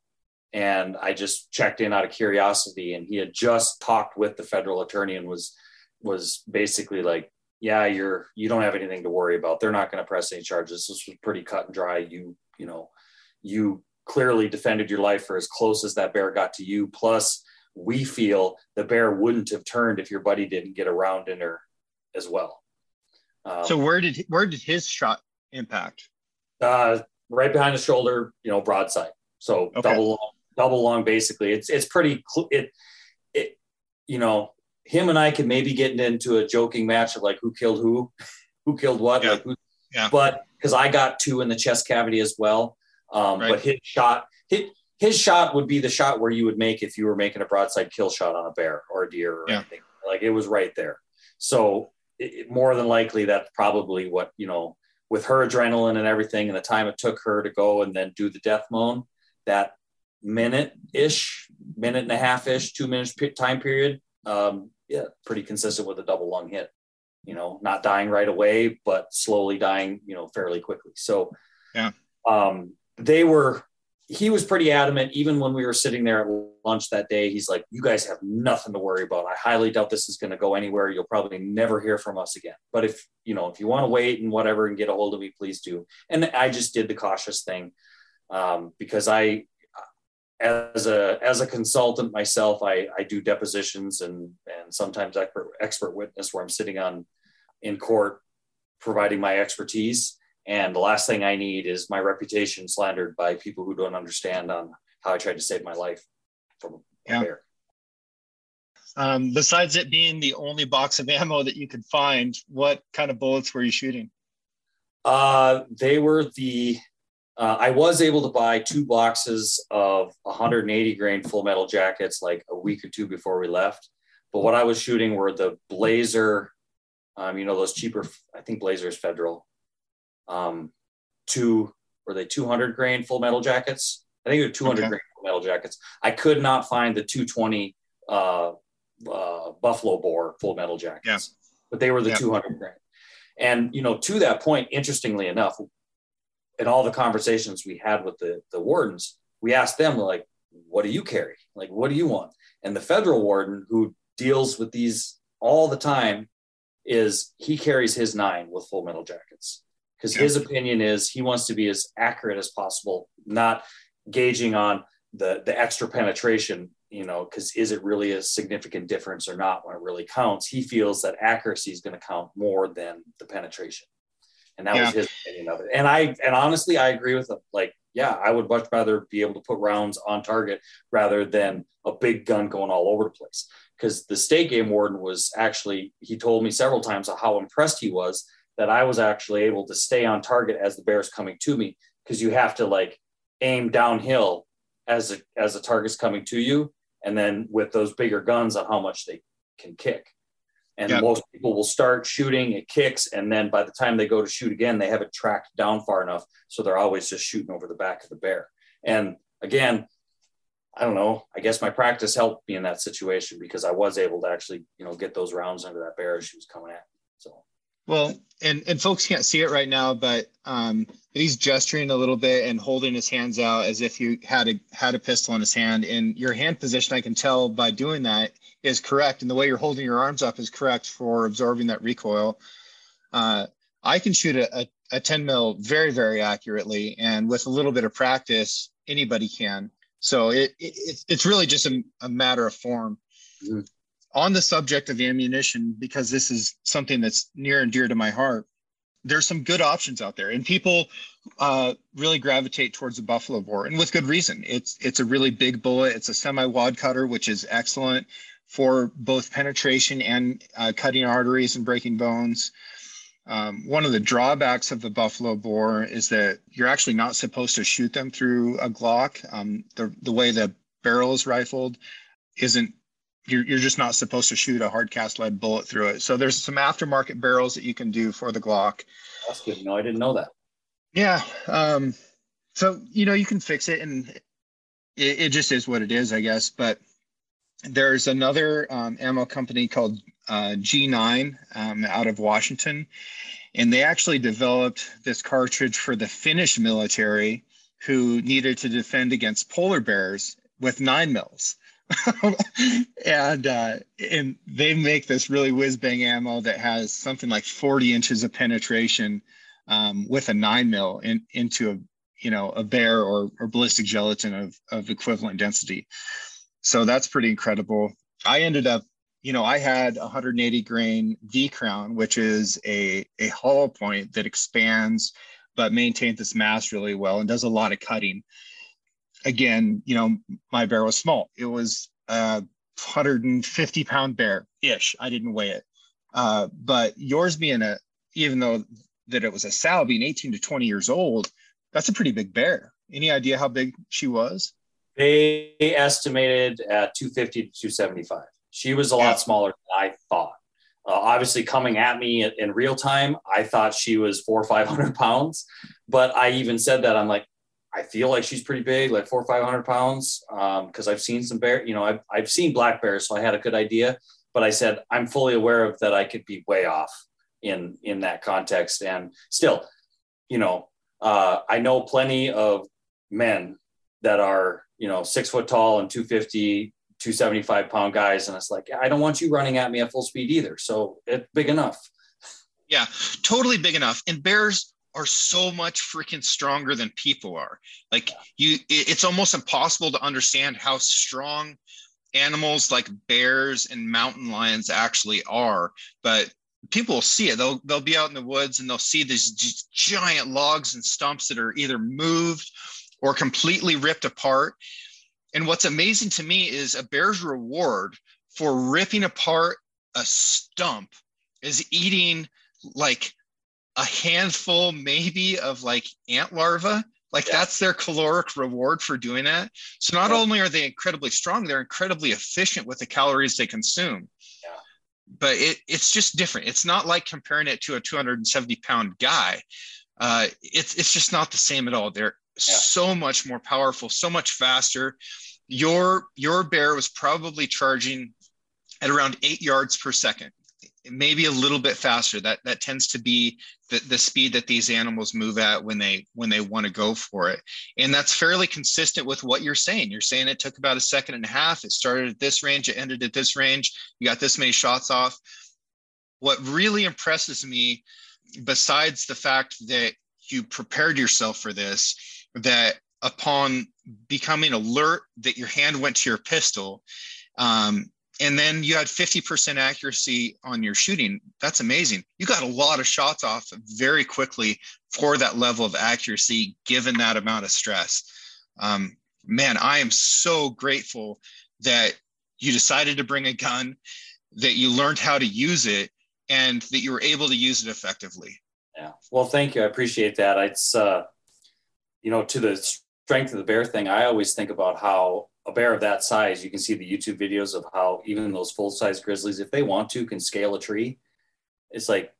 And I just checked in out of curiosity, and he had just talked with the federal attorney and was was basically like, "Yeah, you're you don't have anything to worry about. They're not going to press any charges. This was pretty cut and dry. You you know, you clearly defended your life for as close as that bear got to you. Plus, we feel the bear wouldn't have turned if your buddy didn't get around in her as well. Um, So where did where did his shot impact? uh, right behind the shoulder, you know, broadside. So Okay. double double long, basically. It's it's pretty cl- it it you know him and I could maybe get into a joking match of like who killed who, who killed what, Yeah. like who, Yeah. but because I got two in the chest cavity as well. Um, Right. But his shot, his, his shot would be the shot where you would make if you were making a broadside kill shot on a bear or a deer or Yeah. anything. Like it was right there. So it, more than likely, that's probably what you know with her adrenaline and everything, and the time it took her to go and then do the death moan, that minute ish, minute and a half ish, two minutes time period, um, yeah, pretty consistent with a double lung hit. You know, not dying right away, but slowly dying, you know, fairly quickly. So, yeah, um, they were. He was pretty adamant, even when we were sitting there at lunch that day. He's like, "You guys have nothing to worry about. I highly doubt this is going to go anywhere. You'll probably never hear from us again. But if you know, if you want to wait and whatever and get a hold of me, please do." And I just did the cautious thing um, because I as a as a consultant myself, I, I do depositions and and sometimes expert expert witness where I'm sitting on in court providing my expertise. And the last thing I need is my reputation slandered by people who don't understand on how I tried to save my life from a yeah. bear. Um, besides it being the only box of ammo that you could find, what kind of bullets were you shooting? Uh, they were the uh, I was able to buy two boxes of 180 grain full metal jackets like a week or two before we left. But what I was shooting were the Blazer, um, you know, those cheaper, I think Blazer is federal, um, two, were they 200 grain full metal jackets? I think they're 200 okay. grain full metal jackets. I could not find the 220 uh, uh, Buffalo Bore full metal jackets, yeah. but they were the yeah. 200 grain. And, you know, to that point, interestingly enough, in all the conversations we had with the, the wardens, we asked them like, what do you carry? Like, what do you want? And the federal warden who deals with these all the time is he carries his nine with full metal jackets because yeah. his opinion is he wants to be as accurate as possible, not gauging on the, the extra penetration, you know, because is it really a significant difference or not when it really counts? He feels that accuracy is going to count more than the penetration and that yeah. was his opinion of it. And I and honestly, I agree with him. Like, yeah, I would much rather be able to put rounds on target rather than a big gun going all over the place. Because the state game warden was actually, he told me several times how impressed he was that I was actually able to stay on target as the bear's coming to me. Because you have to like aim downhill as a, as the target's coming to you, and then with those bigger guns on how much they can kick. And yep. most people will start shooting, it kicks, and then by the time they go to shoot again, they haven't tracked down far enough. So they're always just shooting over the back of the bear. And again, I don't know. I guess my practice helped me in that situation because I was able to actually, you know, get those rounds under that bear as she was coming at me. So well, and and folks can't see it right now, but um, he's gesturing a little bit and holding his hands out as if you had a had a pistol in his hand. And your hand position, I can tell by doing that, is correct, and the way you're holding your arms up is correct for absorbing that recoil. Uh, I can shoot a, a, a 10 mil very very accurately, and with a little bit of practice, anybody can. So it, it it's really just a, a matter of form. Mm-hmm on the subject of ammunition, because this is something that's near and dear to my heart, there's some good options out there, and people uh, really gravitate towards the buffalo bore, and with good reason. It's it's a really big bullet. It's a semi wad cutter, which is excellent for both penetration and uh, cutting arteries and breaking bones. Um, one of the drawbacks of the buffalo bore is that you're actually not supposed to shoot them through a Glock. Um, the the way the barrel is rifled isn't you're, you're just not supposed to shoot a hard cast lead bullet through it. So there's some aftermarket barrels that you can do for the Glock. That's good. No, I didn't know that. Yeah. Um, so, you know, you can fix it and it, it just is what it is, I guess. But there's another um, ammo company called uh, G9 um, out of Washington. And they actually developed this cartridge for the Finnish military who needed to defend against polar bears with nine mils. and uh, and they make this really whiz bang ammo that has something like 40 inches of penetration um, with a nine mil in, into a you know a bear or, or ballistic gelatin of, of equivalent density. So that's pretty incredible. I ended up, you know, I had 180 grain V crown, which is a a hollow point that expands but maintains its mass really well and does a lot of cutting again, you know, my bear was small. It was a 150 pound bear ish. I didn't weigh it. Uh, but yours being a, even though that it was a sow being 18 to 20 years old, that's a pretty big bear. Any idea how big she was? They estimated at 250 to 275. She was a lot smaller than I thought. Uh, obviously, coming at me in, in real time, I thought she was four or 500 pounds. But I even said that I'm like, I feel like she's pretty big, like four or five hundred pounds. Because um, I've seen some bear, you know, I've I've seen black bears, so I had a good idea. but I said I'm fully aware of that I could be way off in in that context. And still, you know, uh, I know plenty of men that are you know six foot tall and 250 275 pound guys. And it's like i don't want you running at me at full speed either. So it's big enough. Yeah totally big enough. And bears are so much freaking stronger than people are. Like you it's almost impossible to understand how strong animals like bears and mountain lions actually are. But people will see it. They'll they'll be out in the woods and they'll see these giant logs and stumps that are either moved or completely ripped apart. And what's amazing to me is a bear's reward for ripping apart a stump is eating like a handful maybe of like ant larvae. Like yeah. that's their caloric reward for doing that. So not yeah. only are they incredibly strong they're incredibly efficient with the calories they consume. Yeah. but it, it's just different. It's not like comparing it to a 270 pound guy. Uh, it's, it's just not the same at all. They're so much more powerful so much faster. Your your bear was probably charging at around eight yards per second maybe a little bit faster. That that tends to be the, the speed that these animals move at when they when they want to go for it. And that's fairly consistent with what you're saying. You're saying it took about a second and a half. It started at this range it ended at this range. You got this many shots off. What really impresses me besides the fact that you prepared yourself for this that upon becoming alert that your hand went to your pistol um, and then you had 50% accuracy on your shooting that's amazing. You got a lot of shots off very quickly for that level of accuracy given that amount of stress. Um, man i am so grateful that you decided to bring a gun that you learned how to use it and that you were able to use it effectively. Yeah. Well thank you. I appreciate that. It's uh you know to the strength of the bear thing, I always think about how a bear of that size, you can see the YouTube videos of how even those full size grizzlies, if they want to, can scale a tree. It's like,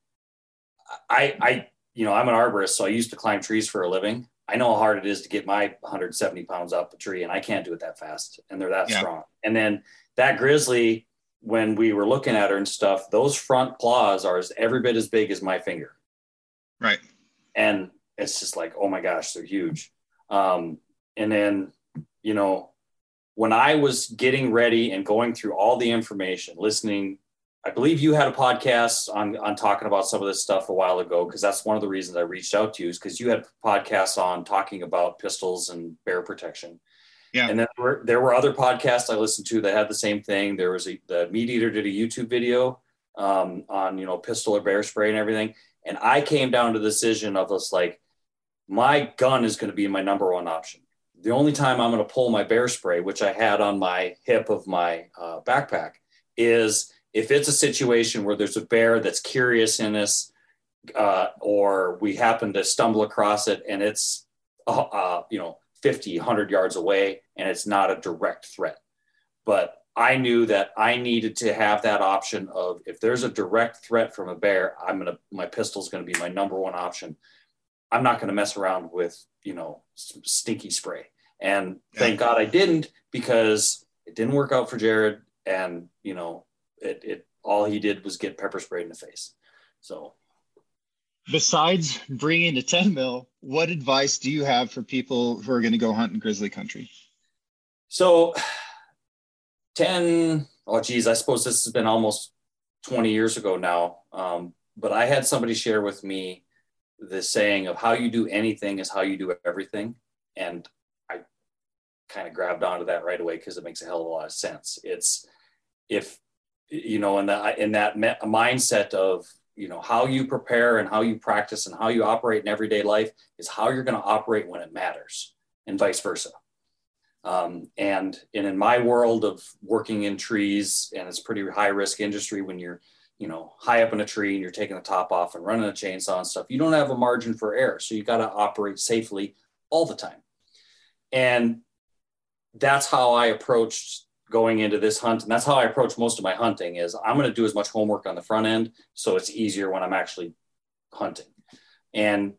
I, I, you know, I'm an arborist, so I used to climb trees for a living. I know how hard it is to get my 170 pounds up a tree, and I can't do it that fast. And they're that yeah. strong. And then that grizzly, when we were looking at her and stuff, those front claws are as every bit as big as my finger. Right. And it's just like, oh my gosh, they're huge. Um, and then, you know, when I was getting ready and going through all the information, listening, I believe you had a podcast on on talking about some of this stuff a while ago because that's one of the reasons I reached out to you is because you had podcasts on talking about pistols and bear protection. Yeah. And then there were, there were other podcasts I listened to that had the same thing. There was a the meat eater did a YouTube video um, on you know pistol or bear spray and everything, and I came down to the decision of this like my gun is going to be my number one option. The only time I'm going to pull my bear spray, which I had on my hip of my uh, backpack, is if it's a situation where there's a bear that's curious in us, uh, or we happen to stumble across it and it's, uh, uh you know, 50, 100 yards away and it's not a direct threat. But I knew that I needed to have that option of if there's a direct threat from a bear, I'm gonna my pistol's gonna be my number one option I'm not going to mess around with, you know, stinky spray. And thank God I didn't because it didn't work out for Jared. And, you know, it, it all he did was get pepper sprayed in the face. So, besides bringing the 10 mil, what advice do you have for people who are going to go hunt in grizzly country? So, 10, oh, geez, I suppose this has been almost 20 years ago now. Um, but I had somebody share with me the saying of how you do anything is how you do everything. And I kind of grabbed onto that right away because it makes a hell of a lot of sense. It's if you know in that in that me- mindset of you know how you prepare and how you practice and how you operate in everyday life is how you're going to operate when it matters and vice versa um, and, and in my world of working in trees and it's pretty high risk industry when you're you know, high up in a tree and you're taking the top off and running a chainsaw and stuff, you don't have a margin for error. So you got to operate safely all the time. And that's how I approached going into this hunt. And that's how I approach most of my hunting is I'm going to do as much homework on the front end. So it's easier when I'm actually hunting. And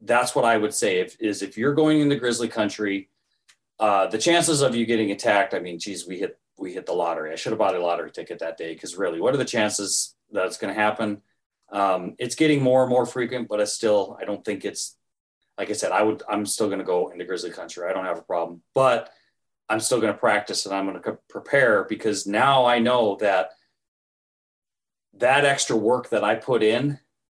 that's what I would say if, is if you're going into grizzly country, uh, the chances of you getting attacked, I mean, geez, we hit we hit the lottery. I should have bought a lottery ticket that day because really, what are the chances that it's going to happen? Um, it's getting more and more frequent, but I still, I don't think it's like I said, I would, I'm still going to go into grizzly country. I don't have a problem, but I'm still going to practice and I'm going to prepare because now I know that that extra work that I put in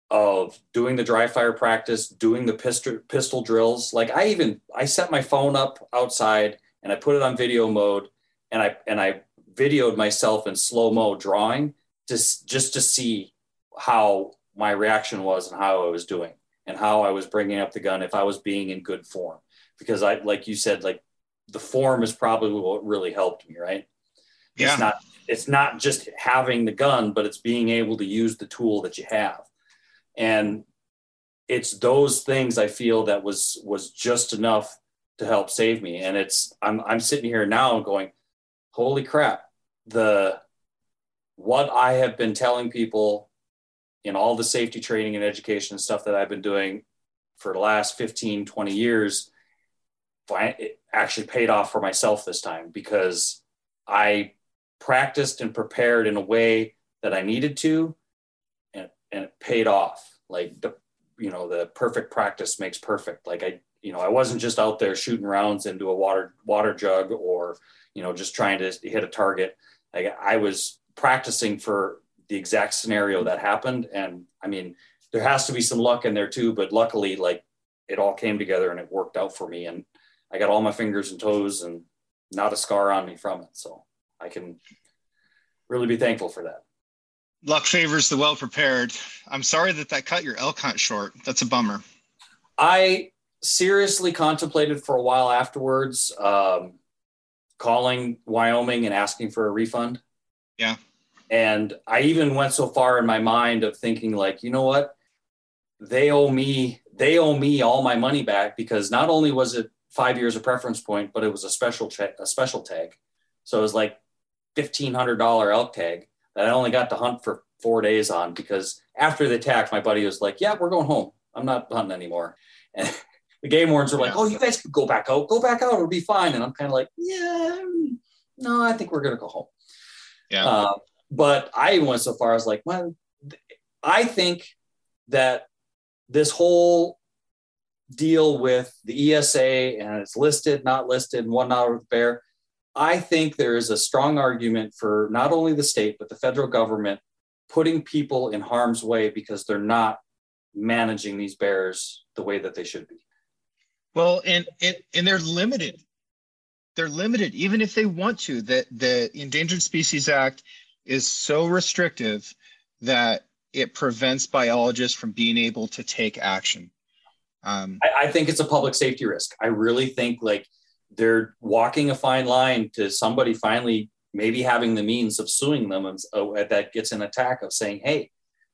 of doing the dry fire practice, doing the pistol, pistol drills. Like I even, I set my phone up outside and I put it on video mode and I, and I videoed myself in slow mo drawing just, just to see how my reaction was and how I was doing and how I was bringing up the gun if I was being in good form. Because I, like you said, like the form is probably what really helped me, right? Yeah. It's not it's not just having the gun, but it's being able to use the tool that you have. And it's those things I feel that was was just enough to help save me. And it's I'm I'm sitting here now going, holy crap, the what I have been telling people in all the safety training and education and stuff that I've been doing for the last 15, 20 years, it actually paid off for myself this time because I practiced and prepared in a way that I needed to, and, and it paid off. Like the, you know, the perfect practice makes perfect. Like I, you know, I wasn't just out there shooting rounds into a water water jug or, you know, just trying to hit a target. Like I was practicing for the exact scenario that happened. And I mean, there has to be some luck in there too, but luckily, like it all came together and it worked out for me. And I got all my fingers and toes and not a scar on me from it. So I can really be thankful for that. Luck favors the well prepared. I'm sorry that that cut your elk hunt short. That's a bummer. I seriously contemplated for a while afterwards um, calling Wyoming and asking for a refund. Yeah. And I even went so far in my mind of thinking like, you know what? They owe me, they owe me all my money back because not only was it five years of preference point, but it was a special check, a special tag. So it was like $1,500 elk tag that I only got to hunt for four days on because after the attack, my buddy was like, yeah, we're going home. I'm not hunting anymore. And the game wardens were like, oh, you guys can go back out, go back out, it'll be fine. And I'm kind of like, yeah, no, I think we're going to go home. Yeah. Uh, but I went so far as like, well, I think that this whole deal with the ESA and it's listed, not listed, and whatnot with bear. I think there is a strong argument for not only the state, but the federal government putting people in harm's way because they're not managing these bears the way that they should be. Well, and and, and they're limited. They're limited, even if they want to. That the Endangered Species Act is so restrictive that it prevents biologists from being able to take action. Um, I, I think it's a public safety risk. I really think like they're walking a fine line to somebody finally maybe having the means of suing them and uh, that gets an attack of saying, hey,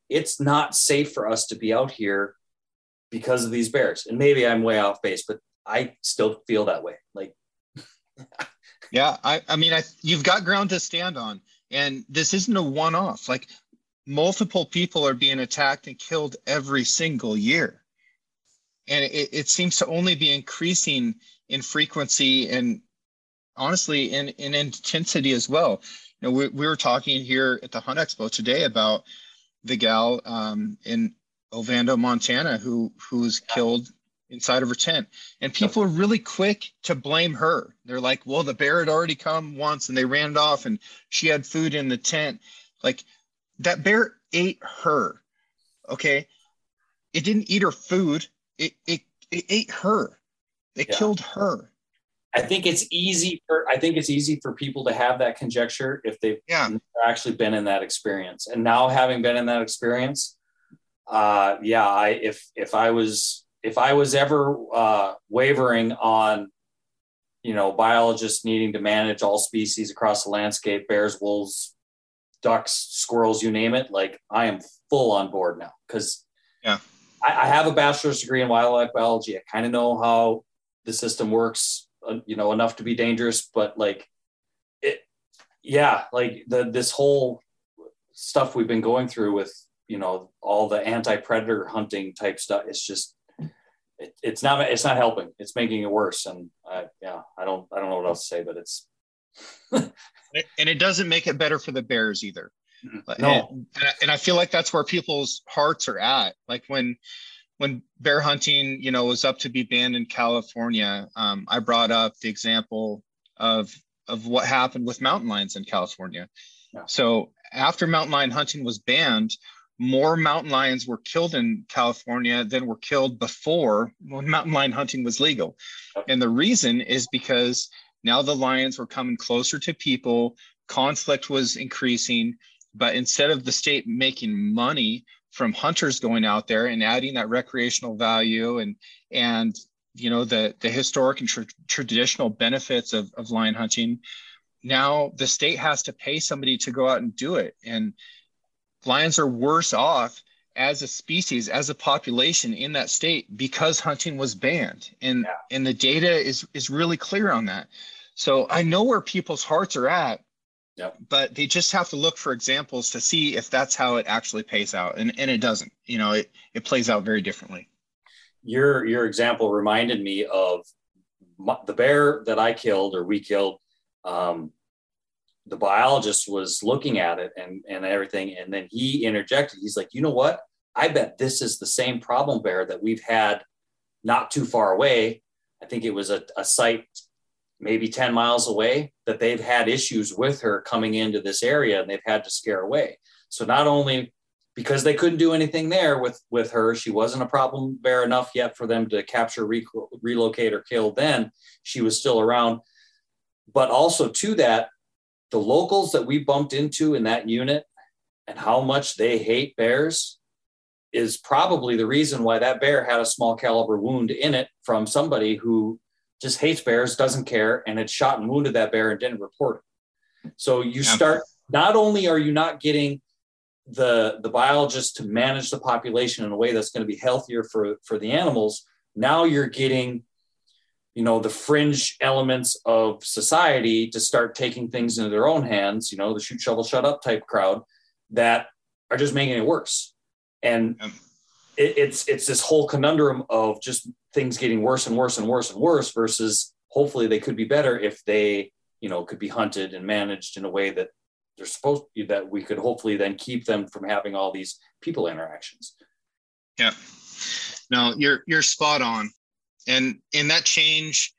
it's not safe for us to be out here because of these bears. And maybe I'm way off base, but I still feel that way. Like, yeah, I, I mean, I, you've got ground to stand on. And this isn't a one off. Like, multiple people are being attacked and killed every single year. And it, it seems to only be increasing in frequency and honestly in, in intensity as well. You know, we, we were talking here at the Hunt Expo today about the gal um, in Ovando, Montana, who who's killed inside of her tent. And people are really quick to blame her. They're like, well, the bear had already come once and they ran it off and she had food in the tent. Like that bear ate her. Okay. It didn't eat her food. It it, it ate her. It yeah. killed her. I think it's easy for I think it's easy for people to have that conjecture if they've yeah. actually been in that experience. And now having been in that experience, uh, yeah, I if if I was if I was ever uh, wavering on, you know, biologists needing to manage all species across the landscape, bears, wolves, ducks, squirrels, you name it, like I am full on board now because yeah, I, I have a bachelor's degree in wildlife biology. I kind of know how the system works, uh, you know, enough to be dangerous, but like it, yeah, like the, this whole stuff we've been going through with, you know, all the anti-predator hunting type stuff. It's just, it, it's not, it's not helping. It's making it worse. And I, yeah, I don't, I don't know what else to say, but it's, and it doesn't make it better for the bears either. No. And, and I feel like that's where people's hearts are at. Like when when bear hunting, you know, was up to be banned in California, um, I brought up the example of of what happened with mountain lions in California. Yeah. So after mountain lion hunting was banned, more mountain lions were killed in California than were killed before when mountain lion hunting was legal. And the reason is because now the lions were coming closer to people, conflict was increasing, but instead of the state making money from hunters going out there and adding that recreational value and and you know the the historic and tra- traditional benefits of, of lion hunting now the state has to pay somebody to go out and do it and lions are worse off as a species as a population in that state because hunting was banned and yeah. and the data is is really clear on that so i know where people's hearts are at Yep. But they just have to look for examples to see if that's how it actually pays out. And, and it doesn't. You know, it, it plays out very differently. Your your example reminded me of my, the bear that I killed or we killed. Um, the biologist was looking at it and, and everything. And then he interjected. He's like, you know what? I bet this is the same problem bear that we've had not too far away. I think it was a, a site maybe 10 miles away that they've had issues with her coming into this area and they've had to scare away. So not only because they couldn't do anything there with with her, she wasn't a problem bear enough yet for them to capture, re- relocate, or kill. Then she was still around. But also to that, the locals that we bumped into in that unit and how much they hate bears is probably the reason why that bear had a small caliber wound in it from somebody who just hates bears, doesn't care, and had shot and wounded that bear and didn't report it. So you start not only are you not getting the the biologist to manage the population in a way that's going to be healthier for for the animals, now you're getting you know the fringe elements of society to start taking things into their own hands you know the shoot shovel shut up type crowd that are just making it worse. And it, it's it's this whole conundrum of just things getting worse and worse and worse and worse versus hopefully they could be better if they you know could be hunted and managed in a way that they're supposed to that we could hopefully then keep them from having all these people interactions. Yeah no you're you're spot on and and that change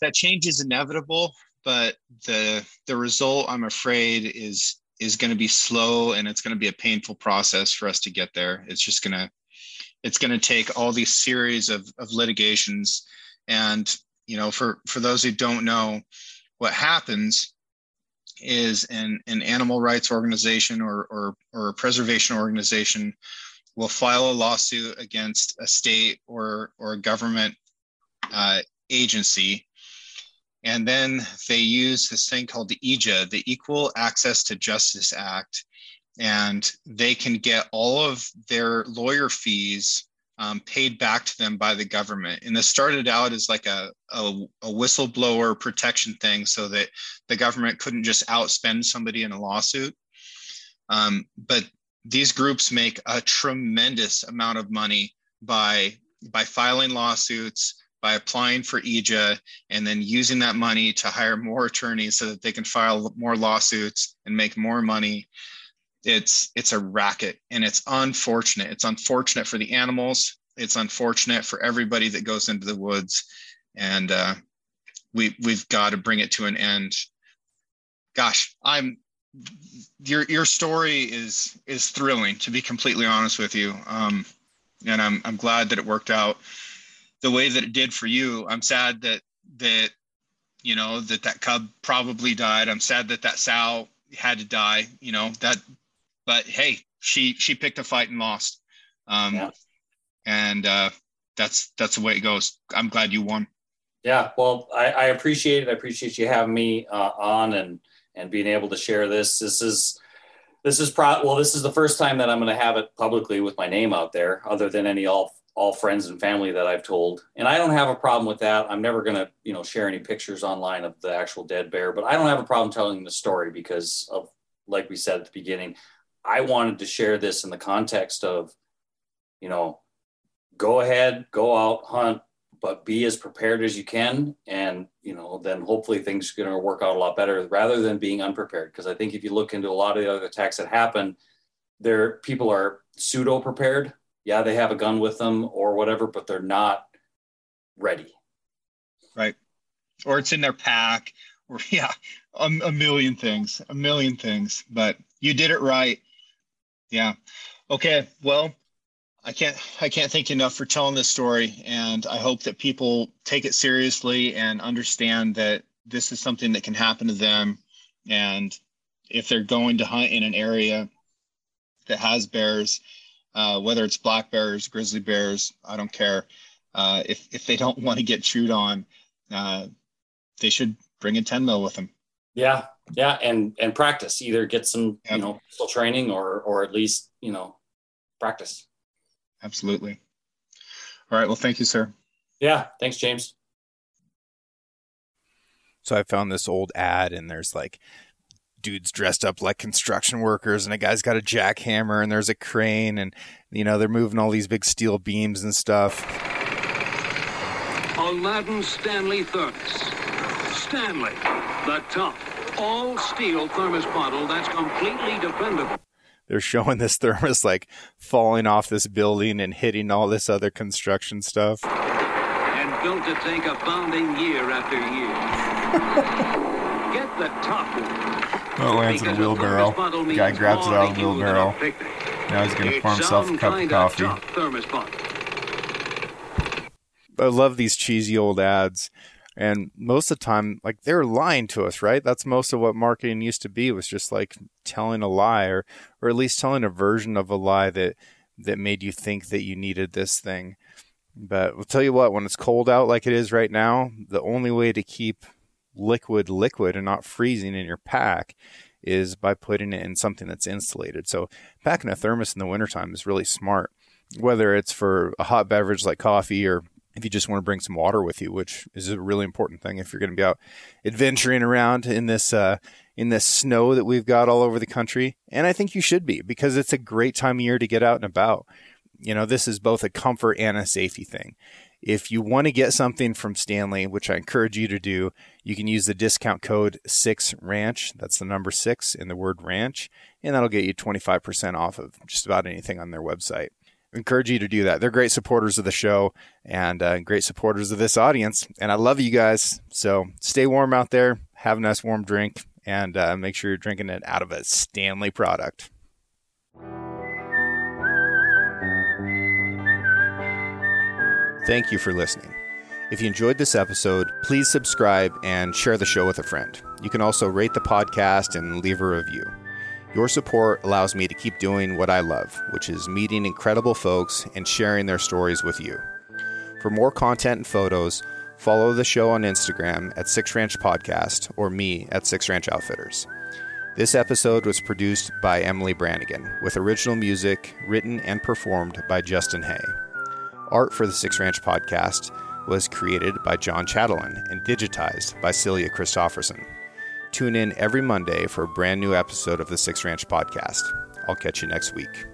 that change is inevitable but the the result i'm afraid is is going to be slow and it's going to be a painful process for us to get there. It's just going to it's going to take all these series of, of litigations. And you know for for those who don't know what happens is an, an animal rights organization or, or, or a preservation organization will file a lawsuit against a state or, or government uh, agency. And then they use this thing called the EJA, the Equal Access to Justice Act, and they can get all of their lawyer fees um, paid back to them by the government. And this started out as like a, a, a, whistleblower protection thing so that the government couldn't just outspend somebody in a lawsuit. Um, but these groups make a tremendous amount of money by, by filing lawsuits, by applying for EJA, and then using that money to hire more attorneys so that they can file more lawsuits and make more money. It's it's a racket and it's unfortunate. It's unfortunate for the animals. It's unfortunate for everybody that goes into the woods. And uh, we we've got to bring it to an end. Gosh i'm your your story is is thrilling to be completely honest with you um, and i'm i'm glad that it worked out the way that it did for you i'm sad that that you know that that cub probably died i'm sad that that sow had to die you know that but hey, she she picked a fight and lost. Um, yeah. And uh, that's that's the way it goes. I'm glad you won. Yeah, well, I, I appreciate it. I appreciate you having me uh, on and and being able to share this. This is this is pro well, this is the first time that I'm going to have it publicly with my name out there, other than any all all friends and family that I've told. And I don't have a problem with that. I'm never going to, you know, share any pictures online of the actual dead bear, but I don't have a problem telling the story because of, like we said at the beginning, I wanted to share this in the context of, you know, go ahead, go out, hunt, but be as prepared as you can and you know then hopefully things are going to work out a lot better rather than being unprepared. Because i think if you look into a lot of the other attacks that happen there people are pseudo prepared yeah they have a gun with them or whatever but they're not ready. Right. Or it's in their pack. Or yeah a, a million things a million things but you did it right. Yeah. Okay well I can't I can't thank you enough for telling this story, and I hope that people take it seriously and understand that this is something that can happen to them. And if they're going to hunt in an area that has bears, uh, whether it's black bears, grizzly bears, I don't care. Uh, if if they don't want to get chewed on, uh, they should bring a 10 mil with them. Yeah, yeah, and and practice. Either get some yep. you know training or or at least you know practice absolutely. All right. Well, thank you, sir. Yeah. Thanks, James. So I found this old ad, and there's like dudes dressed up like construction workers, and a guy's got a jackhammer, and there's a crane, and you know they're moving all these big steel beams and stuff. Aladdin Stanley Thermos. Stanley, the top all steel thermos bottle that's completely dependable they're showing this thermos like falling off this building and hitting all this other construction stuff. And built to take a bounding year after year. Get the top one. Well, it lands in a wheelbarrow. The Guy grabs it out of the wheelbarrow. Now he's going to pour himself a cup of coffee. I love these cheesy old ads. And most of the time, like they're lying to us, right? That's most of what marketing used to be was just like telling a lie or, or at least telling a version of a lie that, that made you think that you needed this thing. But I'll tell you what, when it's cold out like it is right now, the only way to keep liquid liquid and not freezing in your pack is by putting it in something that's insulated. So packing a thermos in the wintertime is really smart, whether it's for a hot beverage like coffee or if you just want to bring some water with you, which is a really important thing if you're going to be out adventuring around in this uh, in this snow that we've got all over the country. And I think you should be because it's a great time of year to get out and about. You know, this is both a comfort and a safety thing. If you want to get something from Stanley, which I encourage you to do, you can use the discount code 6RANCH. That's the number 6 in the word ranch, and that'll get you 25% off of just about anything on their website encourage you to do that. They're great supporters of the show and uh, great supporters of this audience. And I love you guys. So stay warm out there, have a nice warm drink, and uh, make sure you're drinking it out of a Stanley product. Thank you for listening. If you enjoyed this episode, please subscribe and share the show with a friend. You can also rate the podcast and leave a review. Your support allows me to keep doing what I love, which is meeting incredible folks and sharing their stories with you. For more content and photos, follow the show on Instagram at Six Ranch Podcast or me at Six Ranch Outfitters. This episode was produced by Emily Brannigan, with original music written and performed by Justin Hay. Art for the Six Ranch Podcast was created by John Chatelain and digitized by Celia Christofferson. Tune in every Monday for a brand new episode of the Six Ranch Podcast. I'll catch you next week.